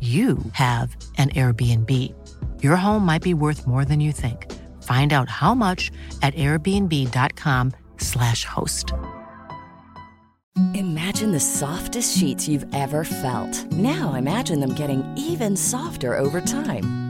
you have an Airbnb. Your home might be worth more than you think. Find out how much at airbnb.com/slash host. Imagine the softest sheets you've ever felt. Now imagine them getting even softer over time.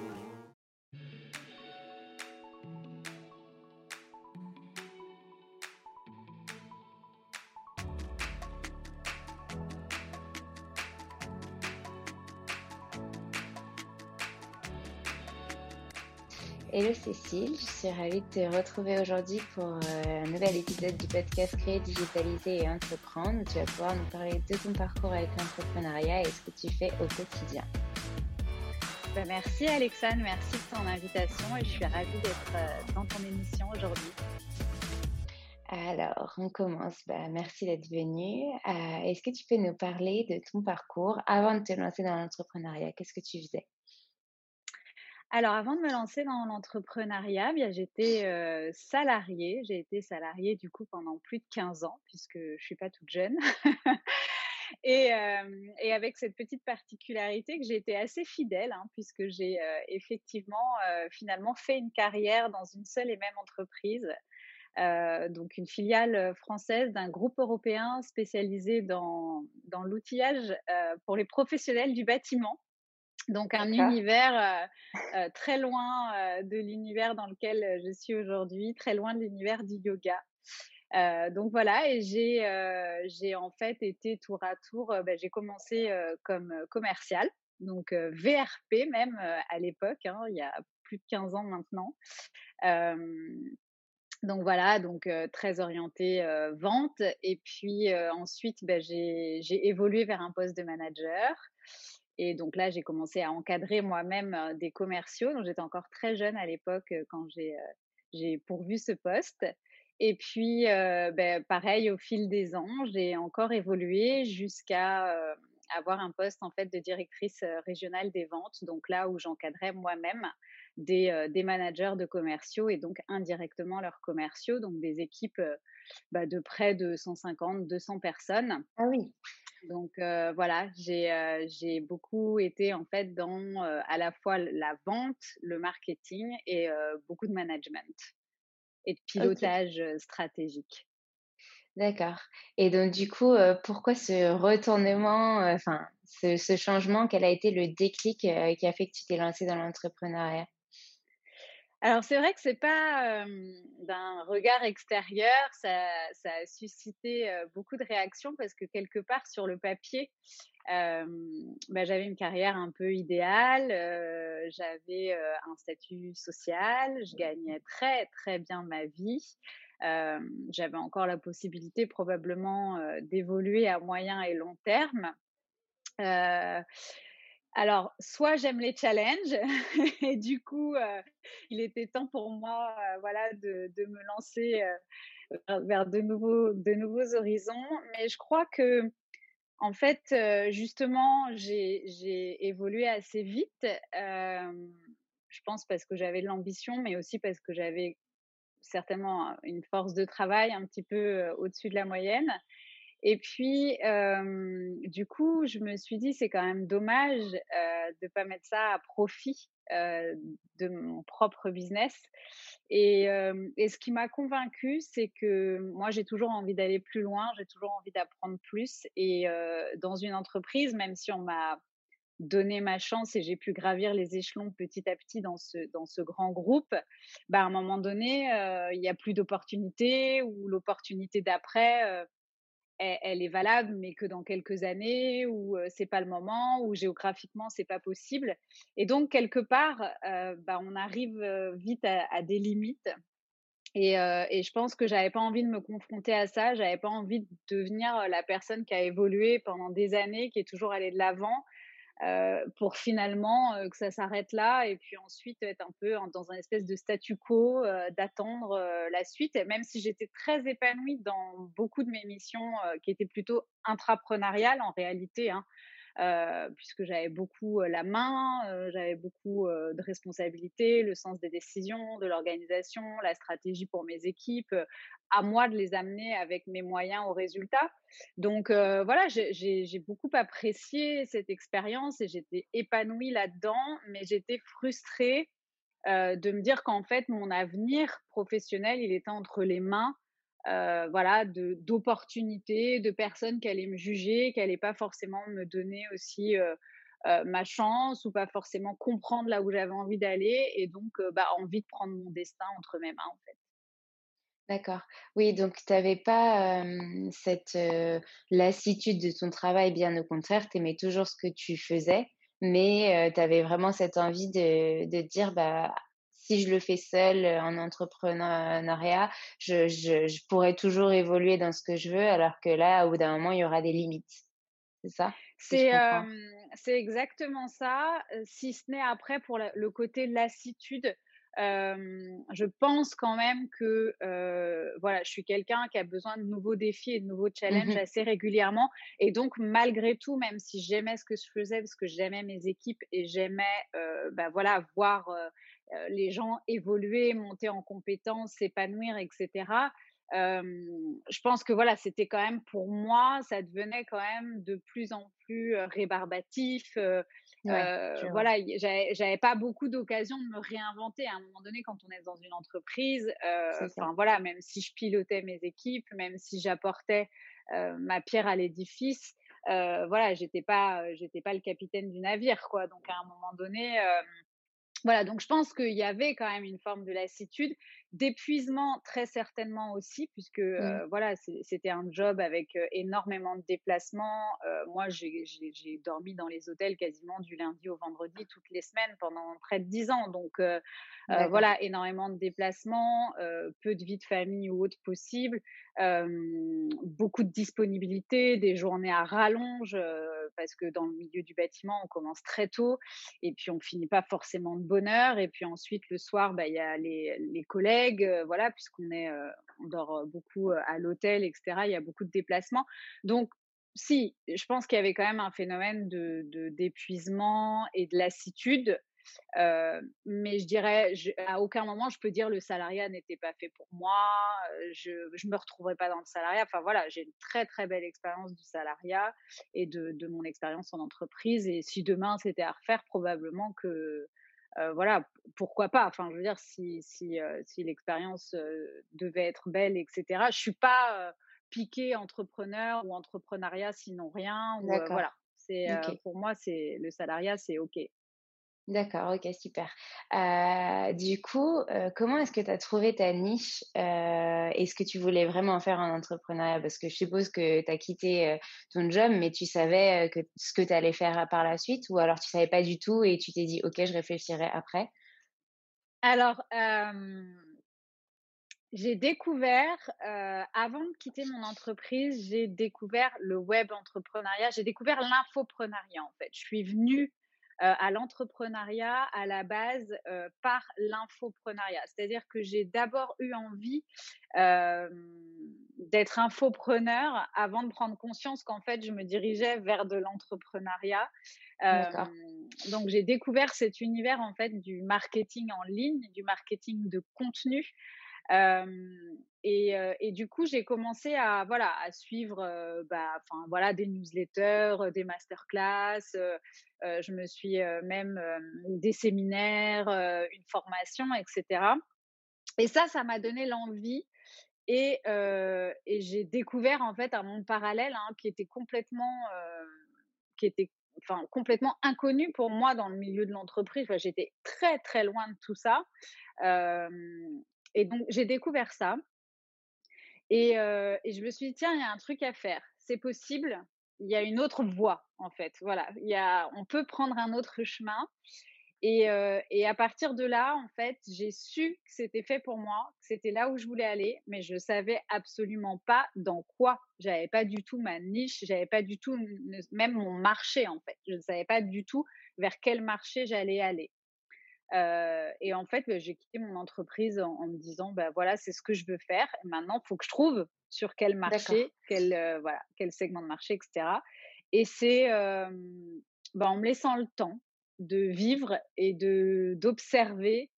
Hello Cécile, je suis ravie de te retrouver aujourd'hui pour euh, un nouvel épisode du podcast Créer, Digitaliser et Entreprendre. Tu vas pouvoir nous parler de ton parcours avec l'entrepreneuriat et ce que tu fais au quotidien. Bah, merci Alexandre, merci de ton invitation et je suis ravie d'être euh, dans ton émission aujourd'hui. Alors, on commence. Bah, merci d'être venu. Euh, est-ce que tu peux nous parler de ton parcours avant de te lancer dans l'entrepreneuriat? Qu'est-ce que tu faisais? Alors, avant de me lancer dans l'entrepreneuriat, j'étais salariée. J'ai été salariée du coup pendant plus de 15 ans, puisque je suis pas toute jeune. et, et, avec cette petite particularité que j'ai été assez fidèle, hein, puisque j'ai effectivement finalement fait une carrière dans une seule et même entreprise. donc une filiale française d'un groupe européen spécialisé dans l'outillage pour les professionnels du bâtiment. Donc un univers euh, très loin euh, de l'univers dans lequel euh, je suis aujourd'hui, très loin de l'univers du yoga. donc voilà, et j'ai j'ai en fait été tour à tour. Ben, j'ai commencé comme commercial, donc VRP même à l'époque, hein, il y a plus de 15 ans maintenant. donc voilà, donc très orienté vente. Et puis ensuite, ben, j'ai évolué vers un poste de manager. Et donc là, j'ai commencé à encadrer moi-même des commerciaux. Donc j'étais encore très jeune à l'époque quand j'ai pourvu ce poste. Et puis, ben, pareil, au fil des ans, j'ai encore évolué jusqu'à avoir un poste en fait de directrice régionale des ventes, donc là où j'encadrais moi-même des, des, managers de commerciaux et donc indirectement leurs commerciaux, donc des équipes bah, de près de 150, 200 personnes. Ah oui. Donc voilà, j'ai beaucoup été en fait dans à la fois la vente, le marketing et beaucoup de management et de pilotage stratégique. D'accord. Et donc du coup, pourquoi ce retournement, enfin ce, ce, changement, quel a été le déclic qui a fait que tu t'es lancé dans l'entrepreneuriat? Alors c'est vrai que c'est pas d'un regard extérieur, ça, a suscité beaucoup de réactions parce que quelque part sur le papier, bah, j'avais une carrière un peu idéale, j'avais un statut social, je gagnais très très bien ma vie, j'avais encore la possibilité probablement d'évoluer à moyen et long terme. Alors, soit j'aime les challenges et du coup, il était temps pour moi, voilà, de, me lancer vers de nouveaux, de nouveaux horizons. Mais je crois que, en fait, justement, j'ai évolué assez vite. je pense parce que j'avais de l'ambition, mais aussi parce que j'avais certainement une force de travail un petit peu au-dessus de la moyenne. Et puis, du coup, je me suis dit, c'est quand même dommage de ne pas mettre ça à profit de mon propre business. Et, ce qui m'a convaincue, c'est que moi, j'ai toujours envie d'aller plus loin, j'ai toujours envie d'apprendre plus. Et dans une entreprise, même si on m'a donné ma chance et j'ai pu gravir les échelons petit à petit dans ce, dans ce grand groupe, bah, à un moment donné, il n'y a plus d'opportunités ou l'opportunité d'après elle, est valable, mais que dans quelques années, où c'est pas le moment, où géographiquement c'est pas possible. Et donc quelque part, bah, on arrive vite à, des limites. Et, et, je pense que j'avais pas envie de me confronter à ça. J'avais pas envie de devenir la personne qui a évolué pendant des années, qui est toujours allée de l'avant euh, pour finalement euh, que ça s'arrête là et puis ensuite être un peu dans un espèce de statu quo, euh, d'attendre la suite. Et même si j'étais très épanouie dans beaucoup de mes missions qui étaient plutôt intrapreneuriales en réalité, hein, puisque j'avais beaucoup la main, j'avais beaucoup de responsabilités, le sens des décisions, de l'organisation, la stratégie pour mes équipes, à moi de les amener avec mes moyens au résultat. Donc voilà, j'ai beaucoup apprécié cette expérience et j'étais épanouie là-dedans, mais j'étais frustrée de me dire qu'en fait, mon avenir professionnel, il était entre les mains euh, voilà, d'opportunités, de, personnes qui allaient me juger, qui n'allaient pas forcément me donner aussi euh, euh, ma chance ou pas forcément comprendre là où j'avais envie d'aller et donc bah, envie de prendre mon destin entre mes mains. D'accord. Oui, donc tu n'avais pas cette lassitude de ton travail, bien au contraire, tu aimais toujours ce que tu faisais, mais tu avais vraiment cette envie de, de dire, bah, si je le fais seul en entrepreneuriat, je, je, pourrais toujours évoluer dans ce que je veux, alors que là, au bout d'un moment, il y aura des limites. C'est ça? C'est c'est exactement ça, si ce n'est après pour le côté lassitude. je pense quand même que voilà, je suis quelqu'un qui a besoin de nouveaux défis et de nouveaux mmh challenges assez régulièrement. Et donc, malgré tout, même si j'aimais ce que je faisais, parce que j'aimais mes équipes et j'aimais bah, voilà, voir euh, les gens évoluer, monter en compétences, s'épanouir, etc. je pense que voilà, c'était quand même pour moi, ça devenait quand même de plus en plus rébarbatif. voilà, j'avais pas beaucoup d'occasions de me réinventer. À un moment donné, quand on est dans une entreprise, enfin voilà, même si je pilotais mes équipes, même si j'apportais ma pierre à l'édifice, voilà, j'étais pas, j'étais pas le capitaine du navire, quoi. Donc à un moment donné, voilà, donc je pense qu'il y avait quand même une forme de lassitude, d'épuisement très certainement aussi, puisque mmh. voilà, c'était un job avec énormément de déplacements. moi, j'ai dormi dans les hôtels quasiment du lundi au vendredi toutes les semaines pendant près de dix ans. Donc voilà, énormément de déplacements, peu de vie de famille ou autre possible, beaucoup de disponibilité, des journées à rallonge, parce que dans le milieu du bâtiment, on commence très tôt et puis on finit pas forcément de bonne heure. Et puis ensuite, le soir, bah, il y a les, les collègues, voilà, puisqu'on est, on dort beaucoup à l'hôtel, etc. Il y a beaucoup de déplacements. Donc, si, je pense qu'il y avait quand même un phénomène de d'épuisement et de lassitude mais je dirais, à aucun moment je peux dire le salariat n'était pas fait pour moi, je ne me retrouverai pas dans le salariat. Enfin voilà, j'ai une très très belle expérience du salariat et de, de mon expérience en entreprise. Et si demain c'était à refaire, probablement que voilà, pourquoi pas? Enfin, je veux dire, si si, si l'expérience devait être belle, etc. Je suis pas piquée entrepreneur ou entrepreneuriat sinon rien. Ou, voilà, c'est pour moi c'est le salariat, c'est ok. D'accord, ok, super. du coup, comment est-ce que tu as trouvé ta niche Est-ce que tu voulais vraiment faire un entrepreneuriat? Parce que je suppose que tu as quitté ton job, mais tu savais que ce que tu allais faire par la suite, ou alors tu savais pas du tout et tu t'es dit, ok, je réfléchirai après? Alors, j'ai découvert, avant de quitter mon entreprise, j'ai découvert le web entrepreneuriat, j'ai découvert l'infoprenariat en fait. Je suis venue euh, à l'entrepreneuriat à la base euh, par l'infoprenariat. C'est-à-dire que j'ai d'abord eu envie euh, d'être infopreneur avant de prendre conscience qu'en fait, je me dirigeais vers de l'entrepreneuriat. donc, j'ai découvert cet univers en fait du marketing en ligne, du marketing de contenu. Et, du coup, j'ai commencé à voilà à suivre bah, voilà des newsletters, des masterclass. je me suis même des séminaires, une formation, etc. Et ça, ça m'a donné l'envie. Et, et j'ai découvert en fait un monde parallèle hein, qui était complètement qui était enfin complètement inconnu pour moi dans le milieu de l'entreprise. J'étais très très loin de tout ça. Et donc j'ai découvert ça. Et, je me suis dit, tiens, il y a un truc à faire. C'est possible. Il y a une autre voie, en fait. Voilà. Il y a, on peut prendre un autre chemin. Et, à partir de là, en fait, j'ai su que c'était fait pour moi, que c'était là où je voulais aller, mais je savais absolument pas dans quoi. J'avais pas du tout ma niche, j'avais pas du tout même mon marché, en fait. Je ne savais pas du tout vers quel marché j'allais aller et en fait, bah, j'ai quitté mon entreprise en, me disant, bah, voilà, c'est ce que je veux faire. Et maintenant, il faut que je trouve sur quel marché, quel, voilà, quel segment de marché, etc. Et c'est bah, en me laissant le temps de vivre et de d'observer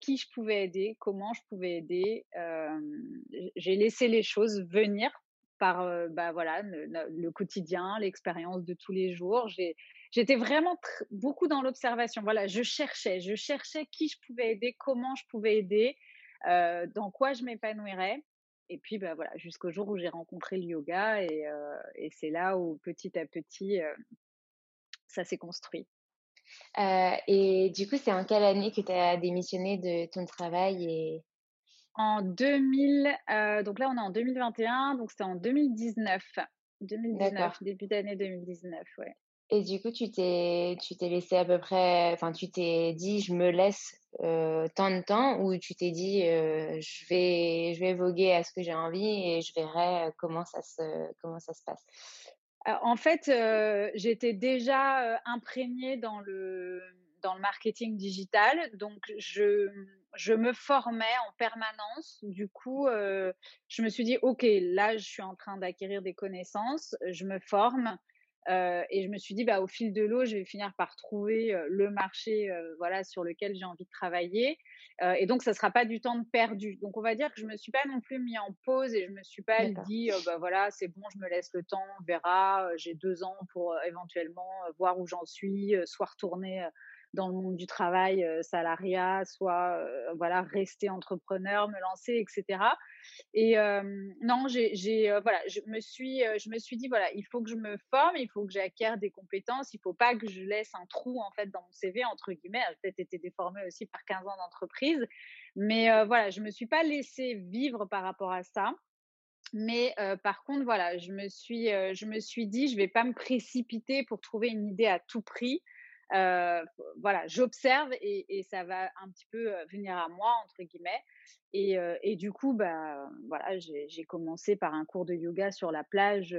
qui je pouvais aider, comment je pouvais aider. j'ai laissé les choses venir par bah, voilà, le, le quotidien, l'expérience de tous les jours. J'ai j'étais vraiment beaucoup dans l'observation. Voilà, je cherchais, je cherchais qui je pouvais aider, comment je pouvais aider, euh, dans quoi je m'épanouirais. Et puis, bah, voilà, jusqu'au jour où j'ai rencontré le yoga et, euh, et c'est là où petit à petit, euh, ça s'est construit. et du coup, c'est en quelle année que tu as démissionné de ton travail et... En 2000, donc là on est en 2021, donc c'était en 2019. 2019, début d'année 2019, ouais. Et du coup, tu t'es, tu t'es laissé à peu près, enfin, tu t'es dit, je me laisse tant de temps, ou tu t'es dit, je vais, je vais voguer à ce que j'ai envie et je verrai comment ça se, comment ça se passe? en fait, j'étais déjà imprégnée dans le, dans le marketing digital, donc je, je me formais en permanence. Du coup, je me suis dit, ok, là, je suis en train d'acquérir des connaissances, je me forme. Euh, et je me suis dit, bah, au fil de l'eau, je vais finir par trouver euh, le marché euh, voilà, sur lequel j'ai envie de travailler. et donc, ça ne sera pas du temps de perdu. Donc, on va dire que je ne me suis pas non plus mis en pause et je ne me suis pas dit, bah, voilà, c'est bon, je me laisse le temps, on verra. J'ai deux ans pour éventuellement voir où j'en suis, soit retourner dans le monde du travail, salariat, soit voilà rester entrepreneur, me lancer, etc. Et non, j'ai voilà, je me suis je me suis dit voilà, il faut que je me forme, il faut que j'acquière des compétences, il faut pas que je laisse un trou en fait dans mon CV entre guillemets. J'ai peut-être été déformée aussi par 15 ans d'entreprise, mais voilà, je me suis pas laissée vivre par rapport à ça. Mais par contre, voilà, je me suis, je me suis dit, je vais pas me précipiter pour trouver une idée à tout prix. Euh, voilà, j'observe et, ça va un petit peu venir à moi entre guillemets. Et, du coup, bah voilà, j'ai commencé par un cours de yoga sur la plage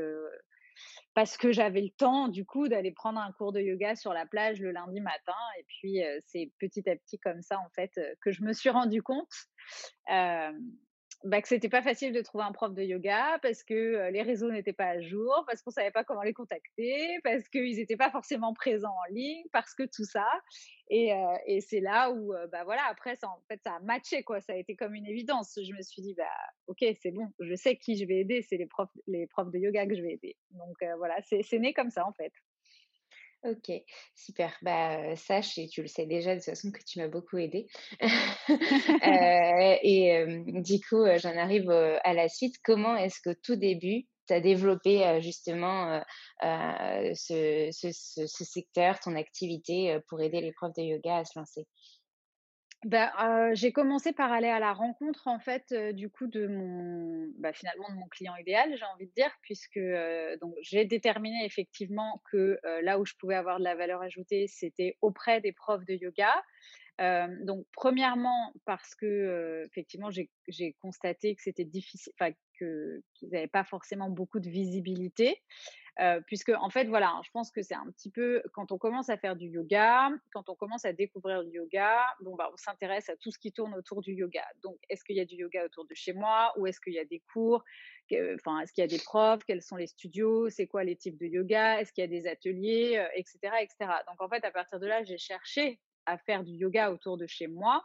parce que j'avais le temps du coup d'aller prendre un cours de yoga sur la plage le lundi matin. Et puis c'est petit à petit comme ça en fait que je me suis rendu compte. Bah, que c'était pas facile de trouver un prof de yoga parce que les réseaux n'étaient pas à jour, parce qu'on savait pas comment les contacter, parce qu'ils n'étaient pas forcément présents en ligne, parce que tout ça. Et, et c'est là où, bah voilà, après ça, en fait, ça a matché quoi. Ça a été comme une évidence. Je me suis dit, bah ok, c'est bon, je sais qui je vais aider, c'est les profs, les profs de yoga que je vais aider. Donc voilà, c'est né comme ça en fait. Ok, super. Bah, sache, et tu le sais déjà de toute façon, que tu m'as beaucoup aidé. et du coup, j'en arrive à la suite. Comment est-ce qu'au tout début, tu as développé justement ce, ce, secteur, ton activité pour aider les profs de yoga à se lancer? Ben, j'ai commencé par aller à la rencontre en fait du coup de mon bah, finalement de mon client idéal, j'ai envie de dire, puisque donc j'ai déterminé effectivement que là où je pouvais avoir de la valeur ajoutée, c'était auprès des profs de yoga. Donc premièrement parce que effectivement j'ai constaté que c'était difficile, enfin qu'ils n'avaient pas forcément beaucoup de visibilité puisque en fait voilà, je pense que c'est un petit peu quand on commence à faire du yoga, quand on commence à découvrir du yoga, bon bah on s'intéresse à tout ce qui tourne autour du yoga. Donc est-ce qu'il y a du yoga autour de chez moi ou est-ce qu'il y a des cours Enfin, est-ce qu'il y a des profs? Quels sont les studios? C'est quoi les types de yoga? Est-ce qu'il y a des ateliers, etc., etc. Donc en fait, à partir de là, j'ai cherché à faire du yoga autour de chez moi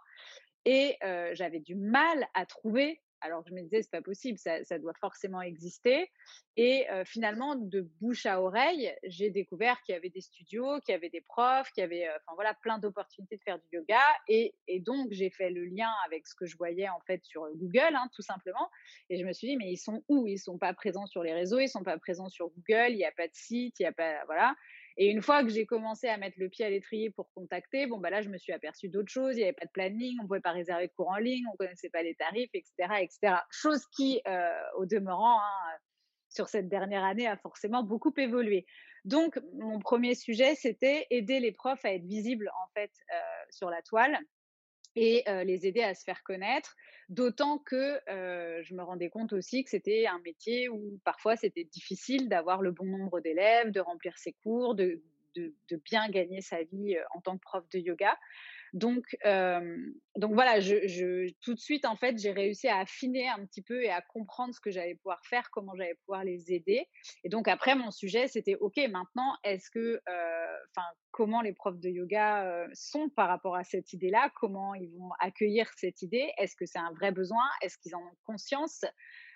et j'avais du mal à trouver alors je me disais c'est pas possible, ça, doit forcément exister. Et finalement, de bouche à oreille, j'ai découvert qu'il y avait des studios, qu'il y avait des profs, qu'il y avait, enfin voilà, plein d'opportunités de faire du yoga. Et, donc j'ai fait le lien avec ce que je voyais en fait sur Google, hein, tout simplement. Et je me suis dit mais ils sont où? Ils sont pas présents sur les réseaux, ils sont pas présents sur Google, il n'y a pas de site, il n'y a pas, voilà. Et une fois que j'ai commencé à mettre le pied à l'étrier pour contacter, bon, bah là, je me suis aperçue d'autres choses. Il n'y avait pas de planning, on ne pouvait pas réserver de cours en ligne, on ne connaissait pas les tarifs, etc., etc. Chose qui, euh, au demeurant, hein, sur cette dernière année, a forcément beaucoup évolué. Donc, mon premier sujet, c'était aider les profs à être visibles, en fait, euh, sur la toile et les aider à se faire connaître. D'autant que je me rendais compte aussi que c'était un métier où parfois c'était difficile d'avoir le bon nombre d'élèves, de remplir ses cours, de, de, bien gagner sa vie en tant que prof de yoga. Donc, donc voilà, tout de suite, en fait, j'ai réussi à affiner un petit peu et à comprendre ce que j'allais pouvoir faire, comment j'allais pouvoir les aider. Et donc après, mon sujet, c'était OK, maintenant, est-ce que, enfin, comment les profs de yoga sont par rapport à cette idée-là? Comment ils vont accueillir cette idée? Est-ce que c'est un vrai besoin? Est-ce qu'ils en ont conscience?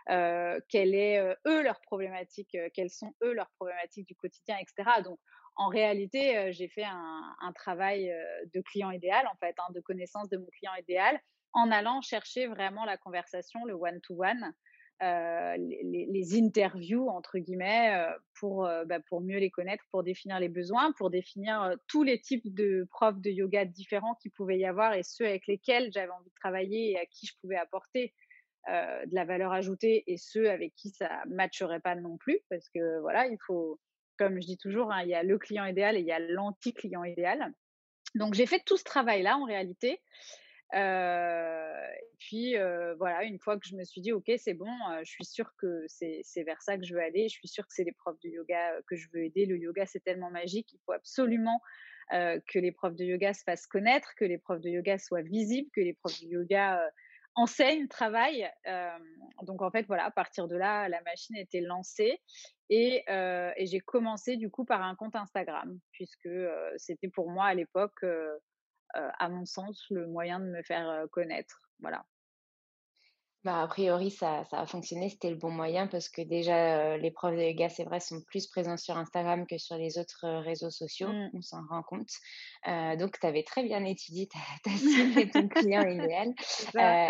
Quelle est eux leur problématique, quelles sont eux leurs problématiques du quotidien, etc. Donc en réalité, j'ai fait un, travail de client idéal, en fait, hein, de connaissance de mon client idéal, en allant chercher vraiment la conversation, le one-to-one, les, interviews, entre guillemets, pour, bah, pour mieux les connaître, pour définir les besoins, pour définir tous les types de profs de yoga différents qu'il pouvait y avoir et ceux avec lesquels j'avais envie de travailler et à qui je pouvais apporter de la valeur ajoutée et ceux avec qui ça matcherait pas non plus, parce que voilà, il faut comme je dis toujours, hein, il y a le client idéal et il y a l'anti-client idéal. Donc j'ai fait tout ce travail-là en réalité. Euh, puis euh, voilà, une fois que je me suis dit, ok, c'est bon, euh, je suis sûre que c'est vers ça que je veux aller, je suis sûre que c'est les profs de yoga que je veux aider. Le yoga, c'est tellement magique, il faut absolument que les profs de yoga se fassent connaître, que les profs de yoga soient visibles, que les profs de yoga enseigne, travaille. donc en fait, voilà, à partir de là, la machine était lancée et, j'ai commencé du coup par un compte Instagram, puisque c'était pour moi à l'époque, à mon sens, le moyen de me faire connaître. Voilà. Bah, a priori, ça, ça a fonctionné, c'était le bon moyen parce que déjà, les profs de yoga, c'est vrai, sont plus présents sur Instagram que sur les autres réseaux sociaux, mmh. on s'en rend compte. donc, tu avais très bien étudié ta, ta cible et ton client idéal.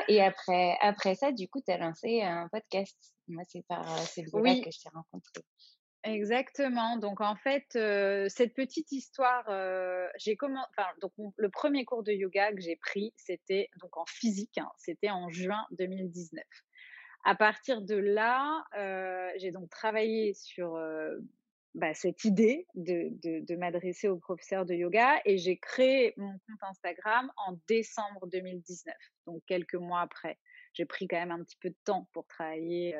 et après, après ça, du coup, tu as lancé un podcast. Moi, c'est par ces biais que je t'ai rencontré. Exactement. Donc en fait, cette petite histoire, j'ai commencé. Enfin, donc le premier cours de yoga que j'ai pris, c'était donc en physique. Hein, c'était en juin 2019. À partir de là, j'ai donc travaillé sur bah, cette idée de, de m'adresser aux professeurs de yoga et j'ai créé mon compte Instagram en décembre 2019, donc quelques mois après. J'ai pris quand même un petit peu de temps pour travailler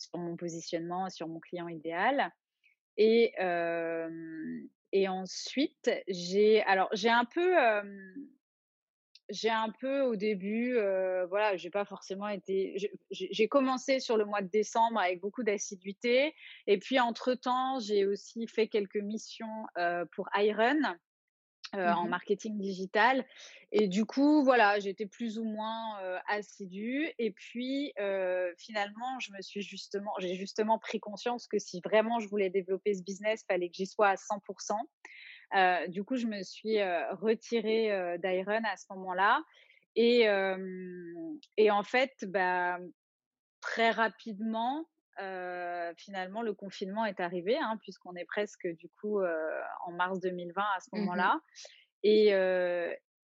sur mon positionnement, sur mon client idéal. Et, et ensuite, j'ai alors j'ai un peu j'ai un peu au début, voilà, j'ai pas forcément été. J'ai commencé sur le mois de décembre avec beaucoup d'assiduité, et puis entre temps, j'ai aussi fait quelques missions pour Iron. Euh, en mmh marketing digital. Et du coup, voilà, j'étais plus ou moins euh, assidue. Et puis, euh, finalement, je me suis justement, j'ai justement pris conscience que si vraiment je voulais développer ce business, fallait que j'y sois à 100%. Euh, du coup, je me suis retirée d'Iron à ce moment-là. Et, et en fait, bah, très rapidement, finalement, le confinement est arrivé, hein, puisqu'on est presque du coup en mars 2020 à ce mmh moment-là. Et,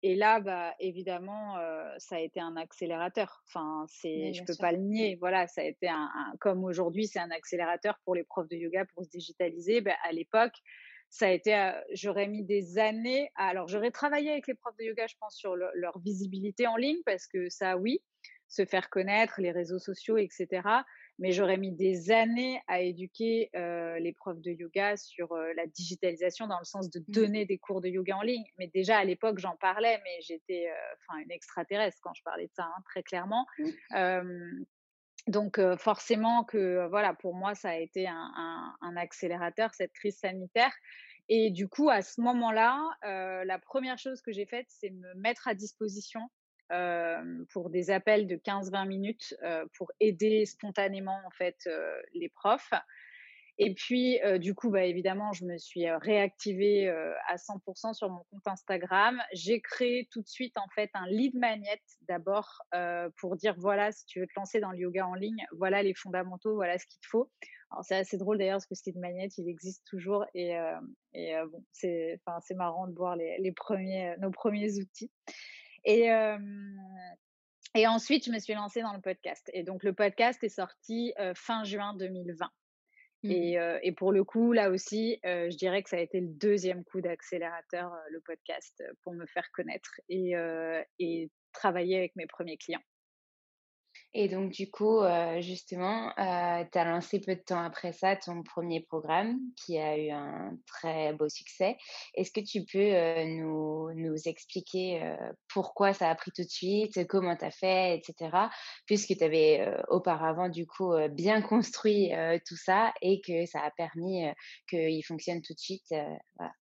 et là, bah, évidemment, ça a été un accélérateur. Enfin, c'est, je peux pas le nier. Voilà, ça a été un, comme aujourd'hui, c'est un accélérateur pour les profs de yoga pour se digitaliser. Bah, à l'époque, ça a été, j'aurais mis des années. alors, j'aurais travaillé avec les profs de yoga, je pense, sur leur visibilité en ligne, parce que ça, oui, se faire connaître, les réseaux sociaux, etc. Mais j'aurais mis des années à éduquer les profs de yoga sur la digitalisation dans le sens de mmh. donner des cours de yoga en ligne. Mais déjà à l'époque, j'en parlais, mais j'étais, enfin, une extraterrestre quand je parlais de ça, hein, très clairement. Donc forcément que voilà, pour moi, ça a été un, accélérateur, cette crise sanitaire. Et du coup, à ce moment-là, la première chose que j'ai faite, c'est me mettre à disposition pour des appels de 15-20 minutes pour aider spontanément en fait les profs. Et puis, du coup, bah, évidemment, je me suis réactivée à 100% sur mon compte Instagram. J'ai créé tout de suite, en fait, un lead magnet d'abord pour dire, voilà, si tu veux te lancer dans le yoga en ligne, voilà les fondamentaux, voilà ce qu'il te faut. C'est assez drôle d'ailleurs, parce que ce lead magnet, il existe toujours. Et, et bon, c'est marrant de voir les premiers, nos premiers outils. Et, et ensuite, je me suis lancée dans le podcast. Et donc, le podcast est sorti fin juin 2020. Mmh et, pour le coup, là aussi, je dirais que ça a été le deuxième coup d'accélérateur, le podcast, pour me faire connaître et, et travailler avec mes premiers clients. Et donc, du coup, euh, justement, euh, tu as lancé peu de temps après ça ton premier programme qui a eu un très beau succès. Est-ce que tu peux euh, nous, nous, expliquer pourquoi ça a pris tout de suite, comment tu as fait, etc. Puisque tu avais auparavant, du coup, bien construit tout ça et que ça a permis qu'il fonctionne tout de suite. Voilà.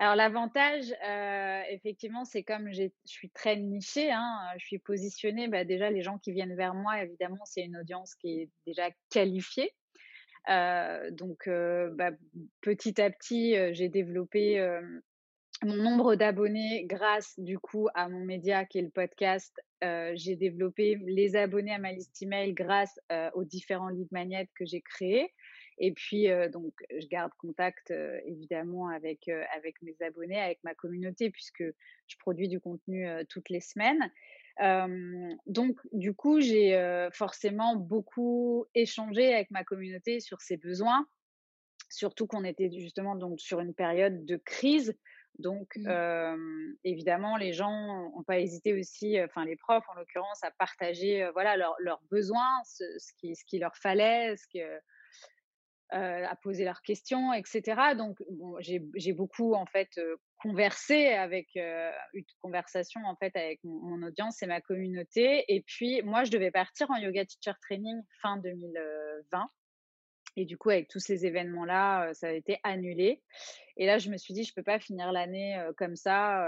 Alors l'avantage, euh, effectivement, c'est comme je suis très nichée, hein, je suis positionnée, bah, déjà les gens qui viennent vers moi, évidemment, c'est une audience qui est déjà qualifiée. Euh, donc euh, bah, petit à petit, j'ai développé mon nombre d'abonnés grâce du coup à mon média qui est le podcast. j'ai développé les abonnés à ma liste email grâce aux différents lead magnets que j'ai créés. Et puis, donc, je garde contact évidemment avec, avec mes abonnés, avec ma communauté, puisque je produis du contenu toutes les semaines. donc, du coup, j'ai forcément beaucoup échangé avec ma communauté sur ses besoins, surtout qu'on était justement donc sur une période de crise. Donc, mmh. évidemment, les gens n'ont pas hésité aussi, enfin les profs en l'occurrence, à partager voilà leurs besoins, ce, qui, ce qui leur fallait, ce que euh, à poser leurs questions, etc. Donc, bon, j'ai beaucoup en fait conversé avec une conversation en fait avec mon, audience et ma communauté. Et puis, moi, je devais partir en yoga teacher training fin 2020. Et du coup, avec tous ces événements-là, ça a été annulé. Et là, je me suis dit, je peux pas finir l'année comme ça.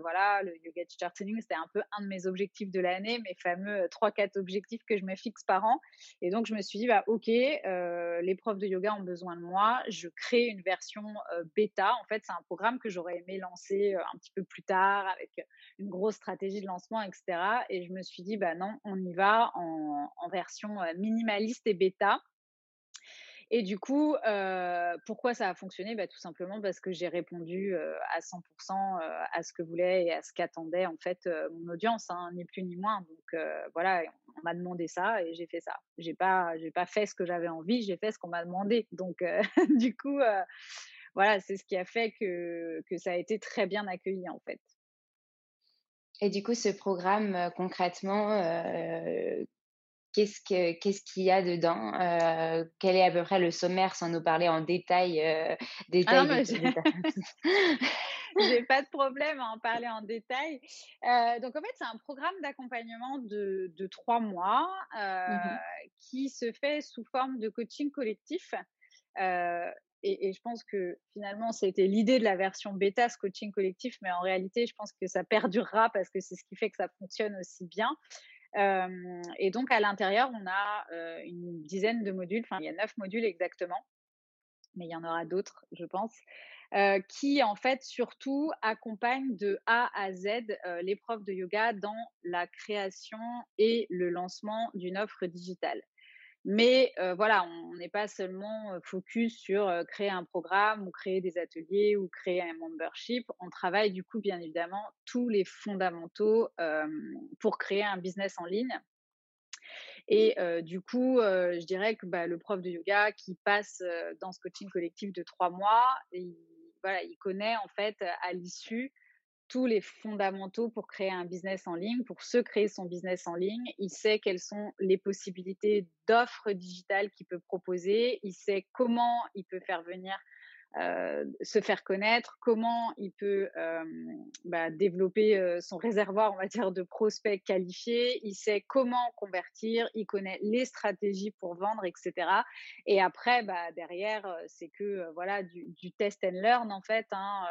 voilà, le yoga teacher training, c'était un peu un de mes objectifs de l'année, mes fameux 3-4 objectifs que je me fixe par an. Et donc, je me suis dit, bah, OK, les profs de yoga ont besoin de moi. Je crée une version bêta. En fait, c'est un programme que j'aurais aimé lancer un petit peu plus tard avec une grosse stratégie de lancement, etc. Et je me suis dit, bah non, on y va en version minimaliste et bêta. Et du coup, euh, pourquoi ça a fonctionné? Bah, Tout simplement parce que j'ai répondu euh, à 100% euh, à ce que voulait et à ce qu'attendait en fait mon audience, hein, ni plus ni moins. Donc voilà, on m'a demandé ça et j'ai fait ça. J'ai pas, j'ai pas fait ce que j'avais envie, j'ai fait ce qu'on m'a demandé. Donc du coup, voilà, c'est ce qui a fait que, que ça a été très bien accueilli en fait. Et du coup, ce programme, concrètement, qu'est-ce que qu'est-ce qu'il y a dedans Quel est à peu près le sommaire sans nous parler en détail détail, ah J'ai pas de problème à en parler en détail. donc en fait, c'est un programme d'accompagnement de, de, trois mois mmh qui se fait sous forme de coaching collectif. Et, et, je pense que finalement, c'était l'idée de la version bêta, ce coaching collectif, mais en réalité, je pense que ça perdurera parce que c'est ce qui fait que ça fonctionne aussi bien. Euh, et donc, à l'intérieur, on a euh, une dizaine de modules, enfin, il y a neuf modules exactement, mais il y en aura d'autres, je pense, euh, qui en fait surtout accompagnent de A à Z les profs de yoga dans la création et le lancement d'une offre digitale. Mais voilà, on n'est pas seulement focus sur créer un programme ou créer des ateliers ou créer un membership. On travaille du coup, bien évidemment, tous les fondamentaux pour créer un business en ligne. Et du coup, je dirais que bah, le prof de yoga qui passe dans ce coaching collectif de trois mois, voilà, il connaît en fait à l'issue tous les fondamentaux pour créer un business en ligne, pour se créer son business en ligne. Il sait quelles sont les possibilités d'offres digitales qu'il peut proposer. Il sait comment il peut faire venir, euh, se faire connaître, comment il peut euh, bah, développer euh, son réservoir, on va dire, de prospects qualifiés. Il sait comment convertir. Il connaît les stratégies pour vendre, etc. Et après, bah, derrière, c'est que voilà du, du, test and learn en fait. Hein,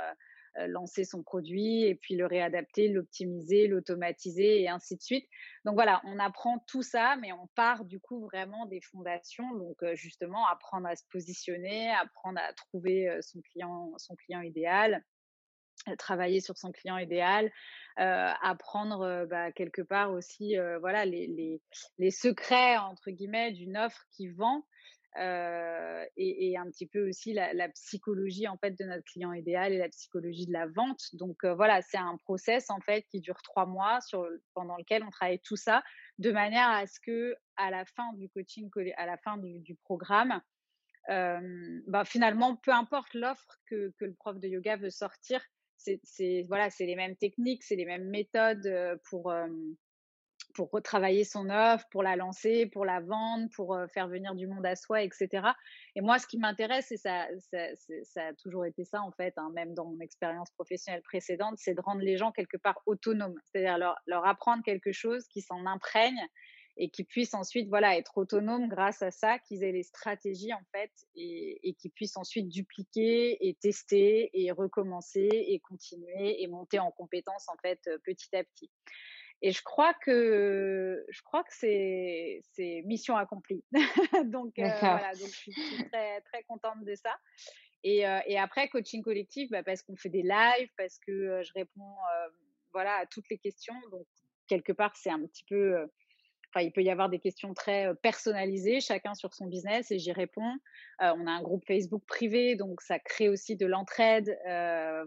lancer son produit et puis le réadapter, l'optimiser, l'automatiser et ainsi de suite. Donc voilà, on apprend tout ça, mais on part du coup vraiment des fondations. Donc euh, justement, apprendre à se positionner, apprendre à trouver euh, son client, son client idéal travailler sur son client idéal, apprendre bah, quelque part aussi voilà les, les, les, secrets entre guillemets d'une offre qui vend euh, et, un petit peu aussi la, psychologie en fait de notre client idéal et la psychologie de la vente. Donc euh, voilà, c'est un process en fait qui dure trois mois sur, pendant lequel on travaille tout ça de manière à ce que à la fin du coaching, à la fin du, programme, euh, bah, finalement, peu importe l'offre que, le prof de yoga veut sortir, c'est voilà, c'est les mêmes techniques, c'est les mêmes méthodes pour pour retravailler son offre, pour la lancer, pour la vendre, pour faire venir du monde à soi, etc. Et moi, ce qui m'intéresse, et ça, ça, a toujours été ça en fait, hein, même dans mon expérience professionnelle précédente, c'est de rendre les gens quelque part autonomes, c'est-à-dire leur, leur apprendre quelque chose qui s'en imprègne et qui puissent ensuite voilà être autonomes grâce à ça, qu'ils aient les stratégies en fait et, et qu'ils puissent ensuite dupliquer et tester et recommencer et continuer et monter en compétences en fait petit à petit. Et je crois que je crois que c'est c'est mission accomplie. donc euh, voilà, donc je suis, très très contente de ça. Et, euh, et après coaching collectif, bah, parce qu'on fait des lives, parce que euh, je réponds voilà à toutes les questions. Donc quelque part c'est un petit peu il peut y avoir des questions très personnalisées, chacun sur son business, et j'y réponds. on a un groupe Facebook privé, donc ça crée aussi de l'entraide,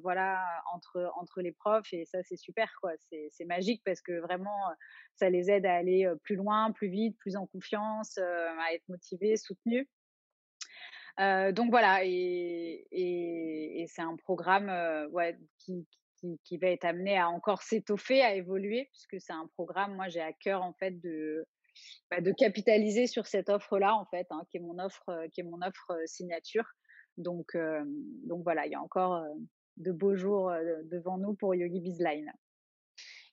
voilà, entre entre les profs, et ça c'est super, quoi. C'est magique parce que vraiment, ça les aide à aller plus loin, plus vite, plus en confiance, à être motivés, soutenus. donc voilà, et, et, et c'est un programme ouais, qui, va être amené à encore s'étoffer, à évoluer, puisque c'est un programme, moi j'ai à cœur en fait de, bah, de capitaliser sur cette offre-là, en fait, hein, qui est mon offre, euh, qui est mon offre euh, signature. Donc, euh, donc voilà, il y a encore de beaux jours devant nous pour Yogi Bizline.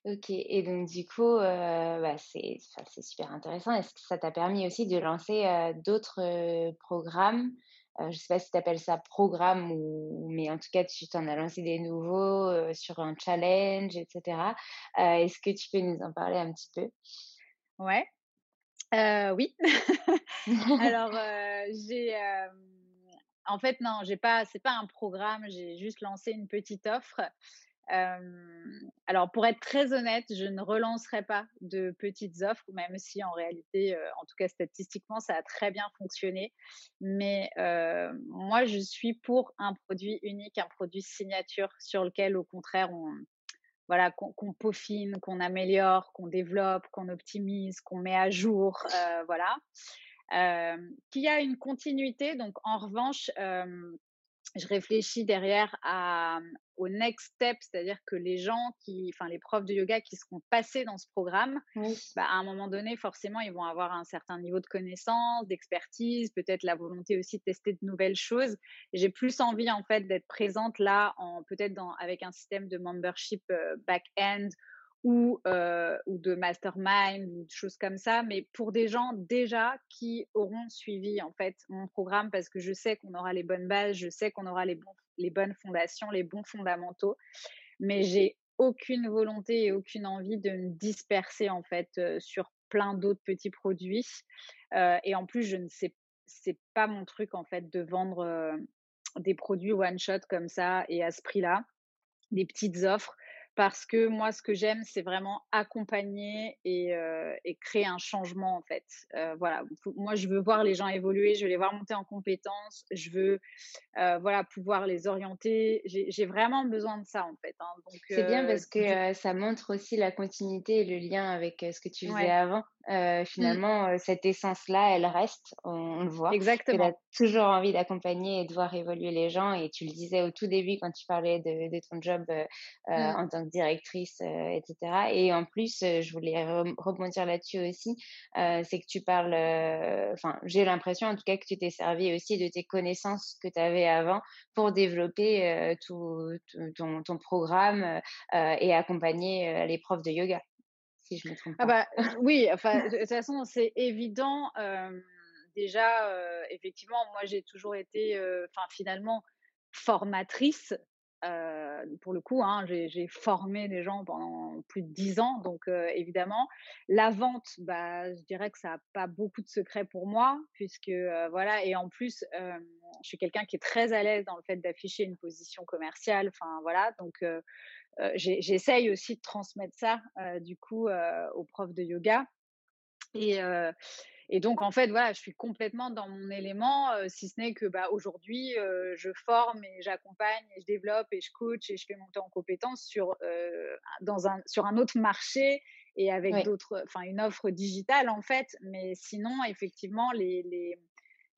Ok, et donc du coup, bah, c'est super intéressant. Est-ce que ça t'a permis aussi de lancer d'autres programmes je ne sais pas si tu appelles ça programme ou mais en tout cas tu t'en as lancé des nouveaux sur un challenge etc. Est-ce que tu peux nous en parler un petit peu? Ouais. oui. Alors j'ai en fait non j'ai pas c'est pas un programme j'ai juste lancé une petite offre alors, pour être très honnête, je ne relancerai pas de petites offres, même si en réalité, en tout cas statistiquement, ça a très bien fonctionné. Mais moi, je suis pour un produit unique, un produit signature sur lequel, au contraire, on, voilà, qu'on peaufine, qu'on améliore, qu'on développe, qu'on optimise, qu'on met à jour, voilà. qui a une continuité. Donc, en revanche, je réfléchis derrière à, au next step, c'est-à-dire que les gens qui, enfin les profs de yoga qui seront passés dans ce programme, bah, à un moment donné, forcément, ils vont avoir un certain niveau de connaissance, d'expertise, peut-être la volonté aussi de tester de nouvelles choses. J'ai plus envie en fait d'être présente là, en peut-être avec un système de membership back-end ou, ou de mastermind ou de choses comme ça, mais pour des gens déjà qui auront suivi en fait mon programme parce que je sais qu'on aura les bonnes bases, je sais qu'on aura les, les bonnes fondations, les bons fondamentaux, mais j'ai aucune volonté et aucune envie de me disperser en fait sur plein d'autres petits produits. et en plus, je ne sais, c'est pas mon truc en fait de vendre des produits one shot comme ça et à ce prix-là, des petites offres parce que moi, ce que j'aime, c'est vraiment accompagner et, et, créer un changement en fait. voilà, moi, je veux voir les gens évoluer, je veux les voir monter en compétences, je veux voilà pouvoir les orienter. J'ai vraiment besoin de ça en fait. Hein. c'est bien parce que ça montre aussi la continuité et le lien avec ce que tu faisais avant. Mmh. finalement, cette essence-là, elle reste, on, le voit. Exactement. Tu as toujours envie d'accompagner et de voir évoluer les gens. Et tu le disais au tout début quand tu parlais de, ton job mmh. en tant que directrice, etc. Et en plus, je voulais rebondir là-dessus aussi, c'est que tu parles, enfin, j'ai l'impression en tout cas que tu t'es servi aussi de tes connaissances que tu avais avant pour développer tout, ton, ton, programme et accompagner les profs de yoga je me trompe ah pas. Ah bah, oui, enfin, de toute façon, c'est évident. déjà, effectivement, moi, j'ai toujours été, enfin, finalement, formatrice. pour le coup, hein, j'ai formé des gens pendant plus de dix ans, donc évidemment, la vente, bah, je dirais que ça n'a pas beaucoup de secrets pour moi, puisque voilà, et en plus, je suis quelqu'un qui est très à l'aise dans le fait d'afficher une position commerciale, enfin voilà, donc j'essaye aussi de transmettre ça du coup aux profs de yoga. Et, et, donc en fait voilà, je suis complètement dans mon élément, si ce n'est que bah, aujourd'hui je forme et j'accompagne et je développe et je coach et je fais monter en compétences sur dans un sur un autre marché et avec d'autres, enfin une offre digitale en fait. Mais sinon effectivement les, les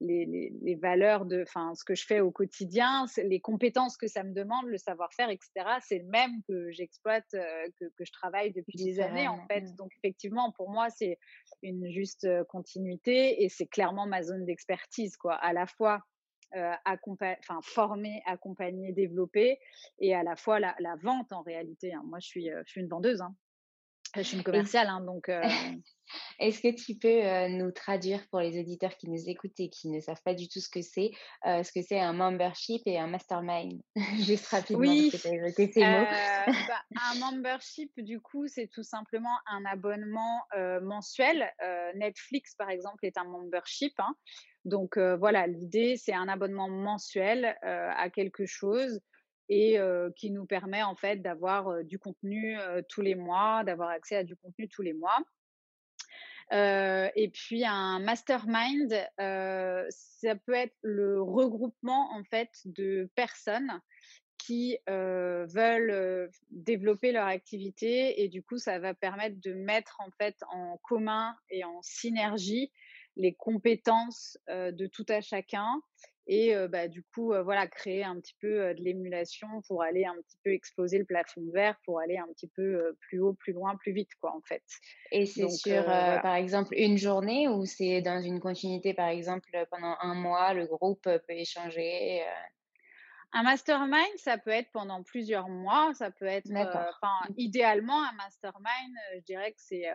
les, valeurs de, enfin, ce que je fais au quotidien, les compétences que ça me demande, le savoir-faire, etc. C'est le même que j'exploite, euh, que, je travaille depuis des années, en fait. Donc, effectivement, pour moi, c'est une juste continuité et c'est clairement ma zone d'expertise, quoi. À la fois euh, enfin, former, accompagner, développer, et à la fois la, vente en réalité. Hein. Moi, je suis, je suis une vendeuse. Hein. Je suis une commerciale, hein, donc. Est-ce que tu peux nous traduire pour les auditeurs qui nous écoutent et qui ne savent pas du tout ce que c'est, ce que c'est un membership et un mastermind? Juste rapidement, oui, parce que ces mots. Bah, un membership, du coup, c'est tout simplement un abonnement mensuel. Netflix, par exemple, est un membership. Hein. Donc voilà, l'idée, c'est un abonnement mensuel à quelque chose et qui nous permet en fait d'avoir du contenu tous les mois, d'avoir accès à du contenu tous les mois. et puis un mastermind, ça peut être le regroupement en fait de personnes qui veulent développer leur activité et du coup ça va permettre de mettre en fait en commun et en synergie les compétences de tout à chacun et bah, du coup voilà créer un petit peu de l'émulation pour aller un petit peu exploser le plafond verre pour aller un petit peu plus haut plus loin plus vite quoi en fait et c'est sur par exemple une journée ou c'est dans une continuité par exemple pendant un mois le groupe peut échanger un mastermind, ça peut être pendant plusieurs mois, ça peut être, enfin, mmh. idéalement, un mastermind, je dirais que c'est,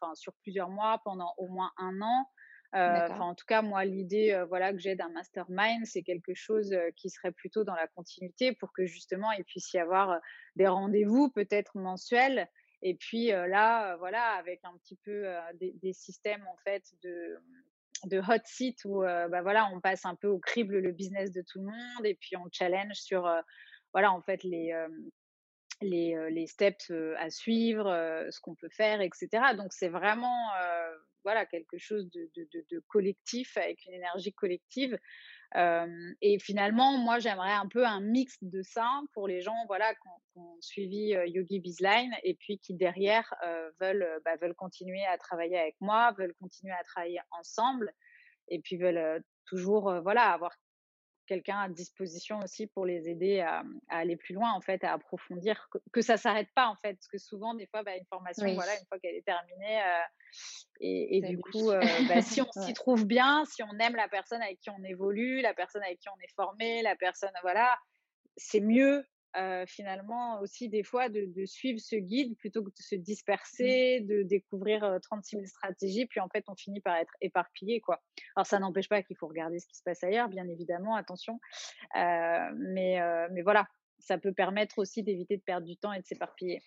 enfin, sur plusieurs mois, pendant au moins un an. Euh, en tout cas, moi, l'idée euh, voilà, que j'ai d'un mastermind, c'est quelque chose euh, qui serait plutôt dans la continuité pour que justement il puisse y avoir des rendez-vous peut-être mensuels. Et puis là, voilà, avec un petit peu des, systèmes en fait de, de hot seat où bah, voilà, on passe un peu au crible le business de tout le monde et puis on challenge sur voilà, en fait, les, les, les, steps à suivre, ce qu'on peut faire, etc. Donc c'est vraiment voilà quelque chose de, de, collectif avec une énergie collective. et finalement, moi, j'aimerais un peu un mix de ça pour les gens, voilà, qui ont, suivi Yogi Bizline et puis qui derrière veulent, bah, veulent continuer à travailler avec moi, veulent continuer à travailler ensemble et puis veulent toujours, voilà, avoir quelqu'un à disposition aussi pour les aider à, aller plus loin, en fait, à approfondir, que, ça s'arrête pas, en fait, parce que souvent, des fois, bah, une formation, voilà, une fois qu'elle est terminée, et, du coup, bah, si on s'y trouve bien, si on aime la personne avec qui on évolue, la personne avec qui on est formé, la personne, voilà, c'est mieux finalement aussi des fois de, suivre ce guide plutôt que de se mmh. disperser, de découvrir 36 000 stratégies, puis en fait on finit par être éparpillé quoi. Alors ça n'empêche pas qu'il faut regarder ce qui se passe ailleurs, bien évidemment, attention, mais mais voilà, ça peut permettre aussi d'éviter de perdre du temps et de s'éparpiller.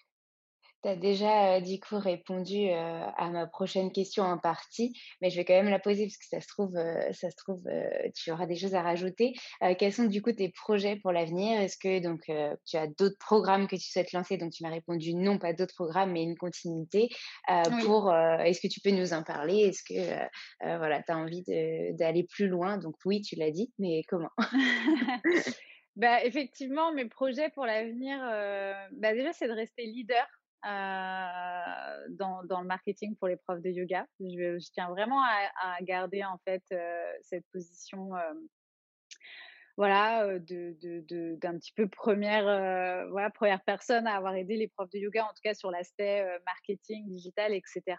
Tu as déjà du coup répondu à ma prochaine question en partie, mais je vais quand même la poser parce que ça se trouve, ça se trouve, tu auras des choses à rajouter. quels sont du coup tes projets pour l'avenir? Est-ce que donc tu as d'autres programmes que tu souhaites lancer? Donc tu m'as répondu non, pas d'autres programmes, mais une continuité. Pour, est-ce que tu peux nous en parler? Est-ce que voilà, tu as envie d'aller plus loin? Donc oui, tu l'as dit, mais comment? Bah, effectivement, mes projets pour l'avenir, bah, déjà, c'est de rester leader dans, dans, le marketing pour les profs de yoga. Je, je tiens vraiment à, garder en fait cette position voilà, d'un petit peu première, voilà, première personne à avoir aidé les profs de yoga, en tout cas sur l'aspect marketing, digital, etc.